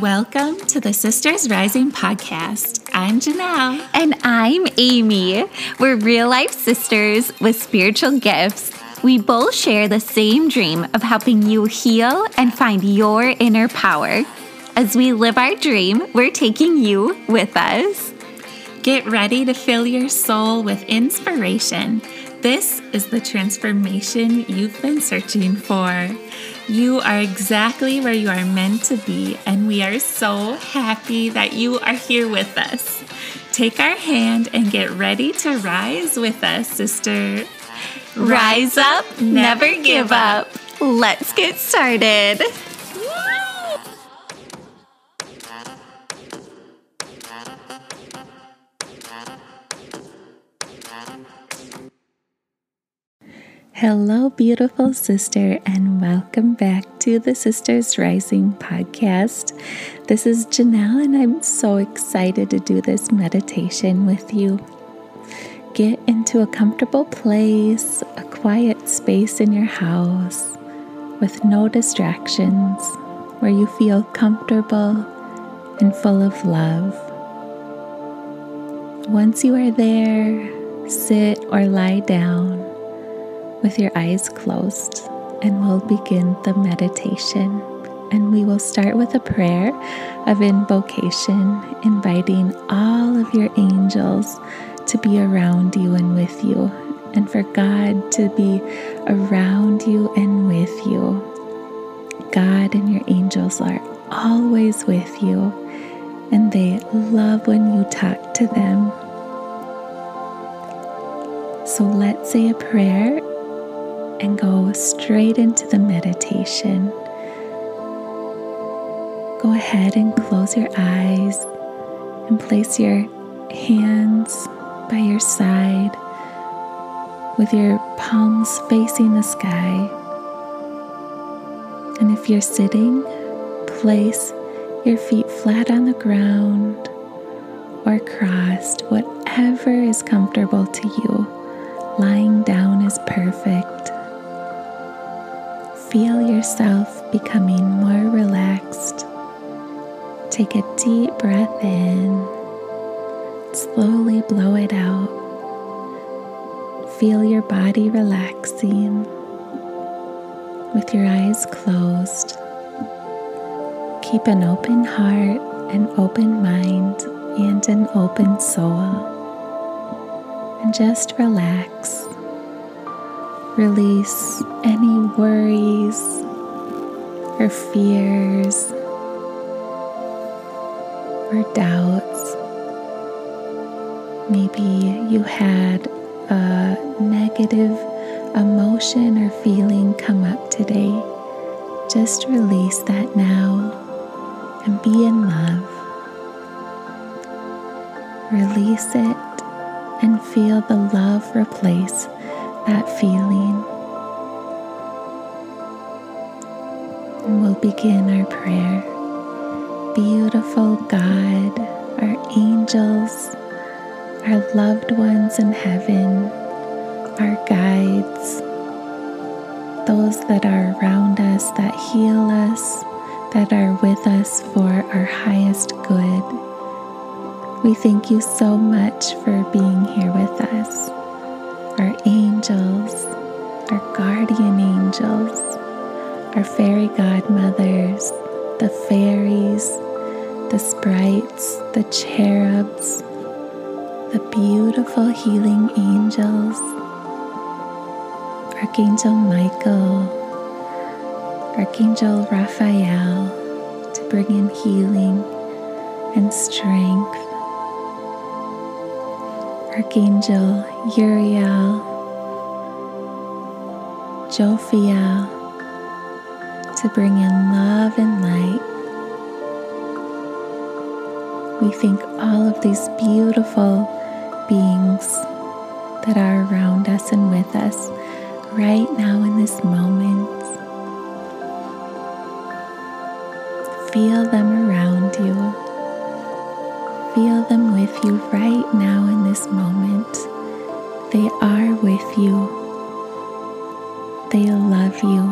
Welcome to the Sisters Rising podcast. I'm Janelle. And I'm Amy. We're real life sisters with spiritual gifts. We both share the same dream of helping you heal and find your inner power. As we live our dream, we're taking you with us. Get ready to fill your soul with inspiration. This is the transformation you've been searching for. You are exactly where you are meant to be, and we are so happy that you are here with us. Take our hand and get ready to rise with us, sister. Rise up, never give up. Let's get started. Hello, beautiful sister, and welcome back to the Sisters Rising podcast. This is Janelle, and I'm so excited to do this meditation with you. Get into a comfortable place, a quiet space in your house with no distractions, where you feel comfortable and full of love. Once you are there, sit or lie down with your eyes closed, and we'll begin the meditation. And we will start with a prayer of invocation, inviting all of your angels to be around you and with you, and for God to be around you and with you. God and your angels are always with you, and they love when you talk to them. So let's say a prayer and go straight into the meditation. Go ahead and close your eyes and place your hands by your side with your palms facing the sky. And if you're sitting, place your feet flat on the ground or crossed, whatever is comfortable to you. Lying down is perfect feel yourself becoming more relaxed. Take a deep breath in, slowly blow it out. Feel your body relaxing with your eyes closed. Keep an open heart, an open mind, and an open soul. And just relax. Release any worries or fears or doubts. Maybe you had a negative emotion or feeling come up today. Just release that now and be in love. Release it and feel the love replace that feeling. And we'll begin our prayer. Beautiful God, our angels, our loved ones in heaven, our guides, those that are around us, that heal us, that are with us for our highest good. We thank you so much for being here with us angels, our guardian angels, our fairy godmothers, the fairies, the sprites, the cherubs, the beautiful healing angels, Archangel Michael, Archangel Raphael to bring in healing and strength Archangel Uriel, Jophiel, to bring in love and light. We thank all of these beautiful beings that are around us and with us right now in this moment. Feel them around you. Feel them with you right now in this moment. They are with you. They love you.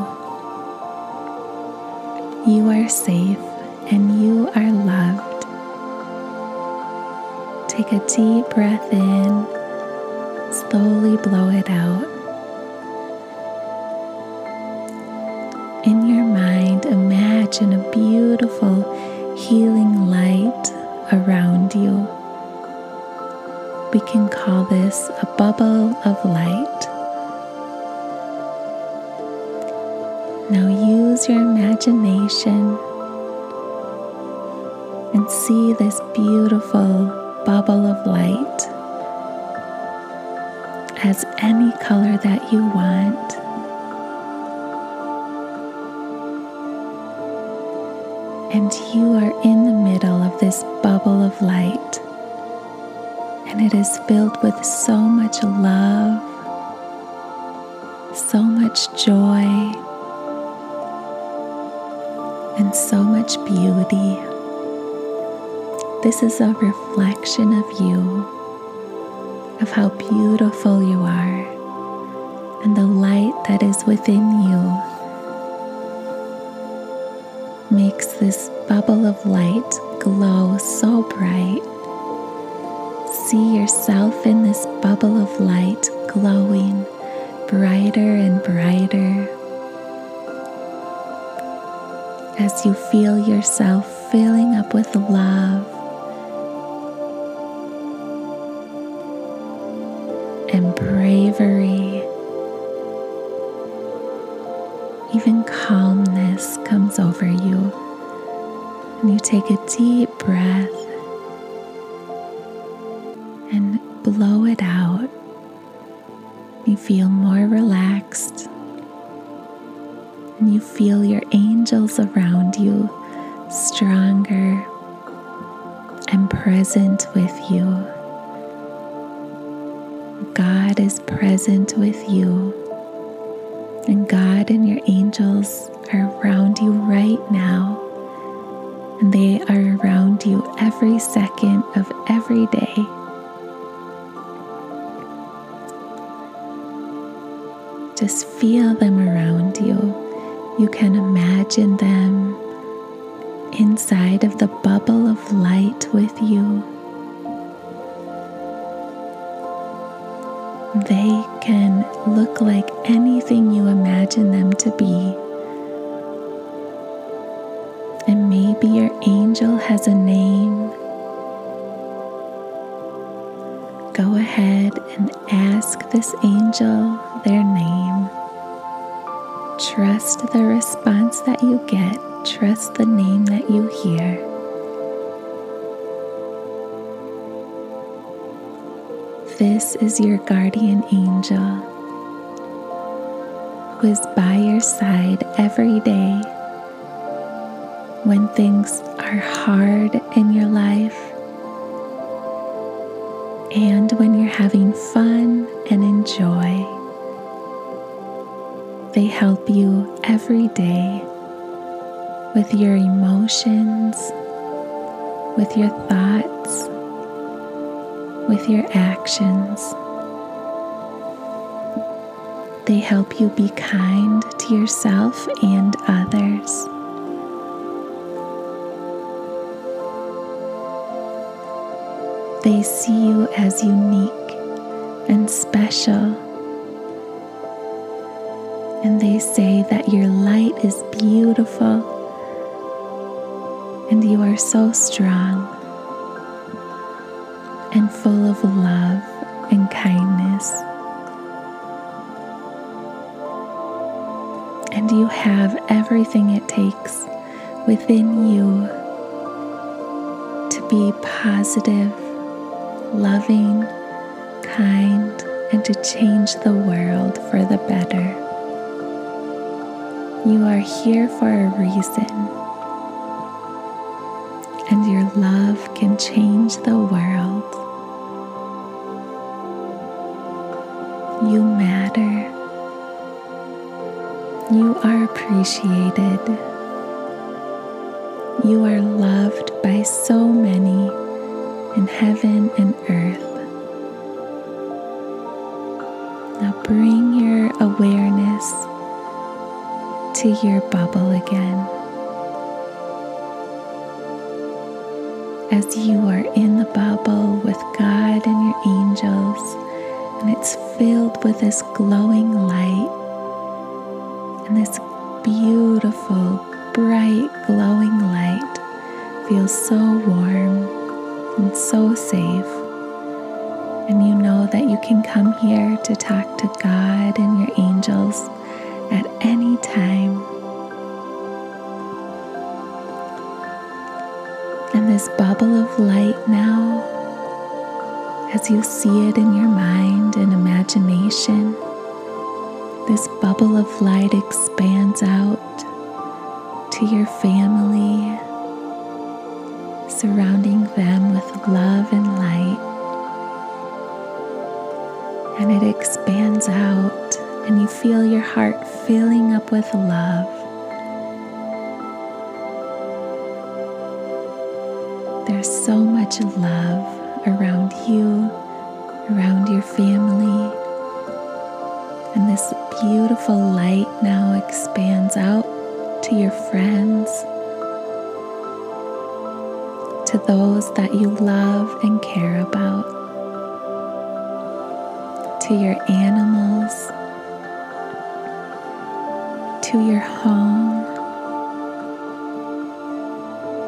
You are safe and you are loved. Take a deep breath in, slowly blow it out. In your mind, imagine a beautiful healing light around you. We can call this a bubble of light. Your imagination and see this beautiful bubble of light as any color that you want. And you are in the middle of this bubble of light, and it is filled with so much love, so much joy, and so much beauty. This is a reflection of you, of how beautiful you are, and the light that is within you makes this bubble of light glow so bright. See yourself in this bubble of light glowing brighter and brighter as you feel yourself filling up with love and bravery. Even calmness comes over you. And you take a deep breath every second of every day. Just feel them around you. You can imagine them inside of the bubble of light with you. They can look like anything you imagine them to be. Maybe your angel has a name. Go ahead and ask this angel their name. Trust the response that you get, trust the name that you hear. This is your guardian angel who is by your side every day when things are hard in your life and when you're having fun and enjoy. They help you every day with your emotions, with your thoughts, with your actions. They help you be kind to yourself and others. They see you as unique and special. And they say that your light is beautiful and you are so strong and full of love and kindness. And you have everything it takes within you to be positive, loving, kind, and to change the world for the better. You are here for a reason, and your love can change the world. You matter. You are appreciated. You are loved by so many in heaven and earth. Now bring your awareness to your bubble again. as you are in the bubble with God and your angels, and it's filled with this glowing light and this beautiful, bright, glowing light feels so warm and so safe. And you know that you can come here to talk to God and your angels at any time. And this bubble of light now, as you see it in your mind and imagination, this bubble of light expands out to your family, surrounding them with love and light. And it expands out, and you feel your heart filling up with love. There's so much love around you, around your family and this beautiful light now expands out to your friends, to those that you love and care about, to your animals, to your home,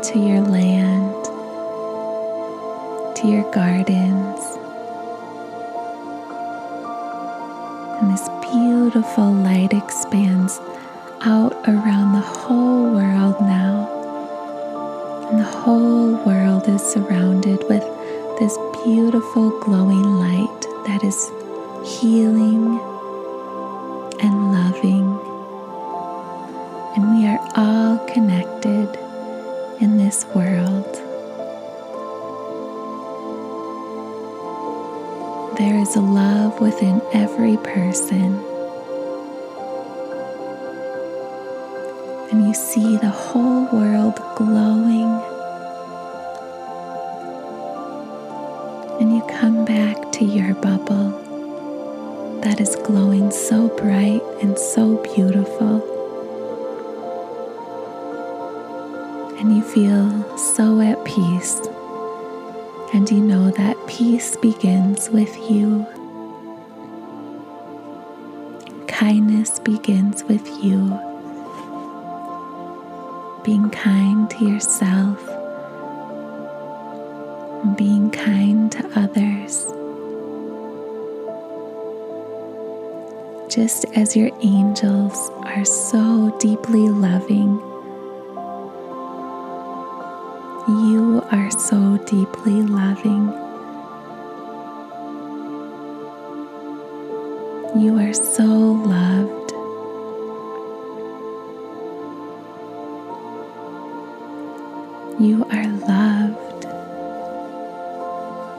to your land, to your gardens. And this beautiful light glowing light that is healing and loving. And we are all connected in this world. There is a love within every person. And you see the whole world glowing. So bright and so beautiful. And you feel so at peace and you know that peace begins with you. Kindness begins with you. Being kind to yourself, being kind to others. Just as your angels are so deeply loving you are so deeply loving. You are so loved. You are loved.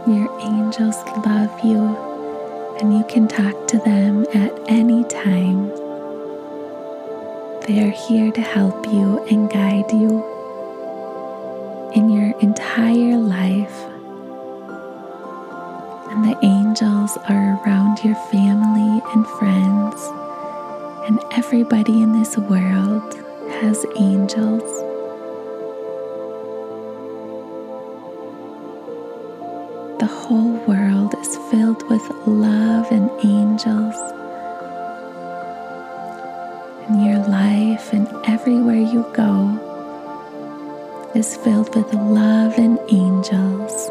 Your angels love you, and you can talk to them at any time. They are here to help you and guide you in your entire life. And the angels are around your family and friends, and everybody in this world has angels. The whole world filled with love and angels. And your life and everywhere you go, is filled with love and angels.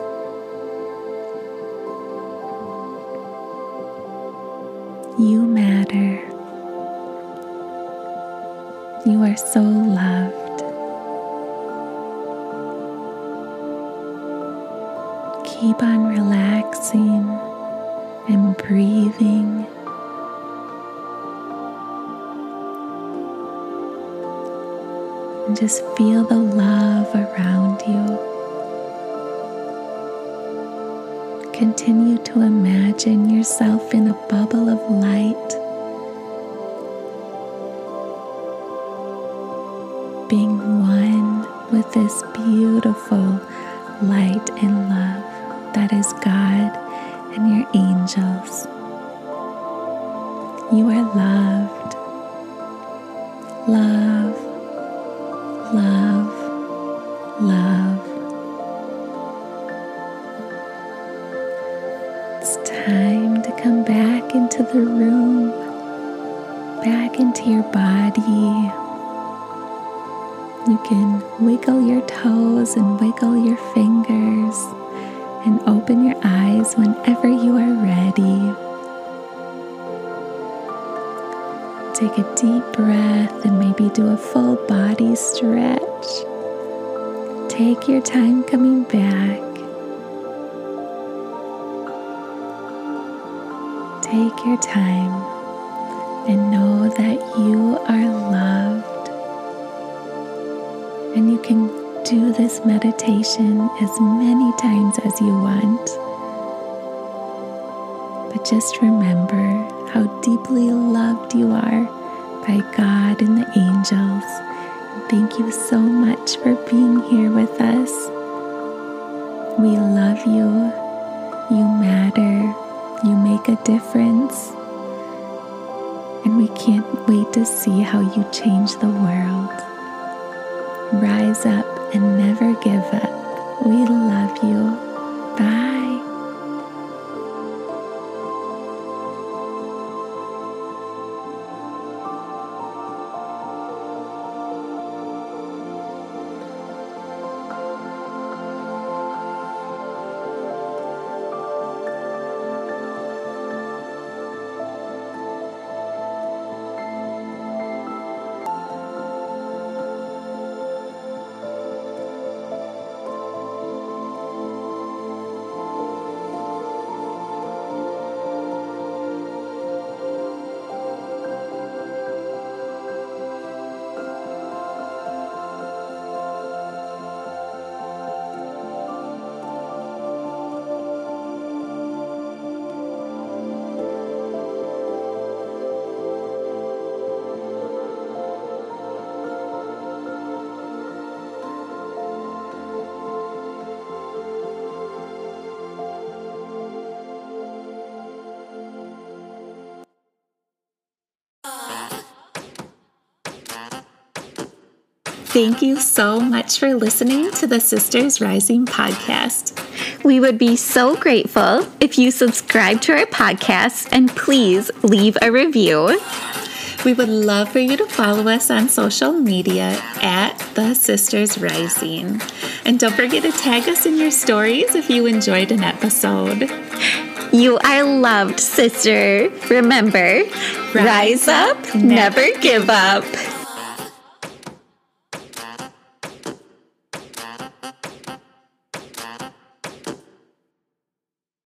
You matter. You are so loved. Keep on relaxing and breathing. and just feel the love around you. Continue to imagine yourself in a bubble of light, being one with this beautiful light and love that is God and your angels. You are loved. Love, love, love. It's time to come back into the room, back into your body. You can wiggle your toes and wiggle your fingers and open your eyes whenever you are ready. Take a deep breath and maybe do a full body stretch. Take your time coming back. Take your time and know that you are loved and you can do this meditation as many times as you want. But just remember how deeply loved you are by God and the angels. Thank you so much for being here with us. We love you. You matter. You make a difference. And we can't wait to see how you change the world. Rise up and never give up. We love you. Bye. Thank you so much for listening to the Sisters Rising podcast. We would be so grateful if you subscribe to our podcast and please leave a review. We would love for you to follow us on social media at The Sisters Rising. And don't forget to tag us in your stories if you enjoyed an episode. You are loved, sister. Remember, rise, rise up, never give up.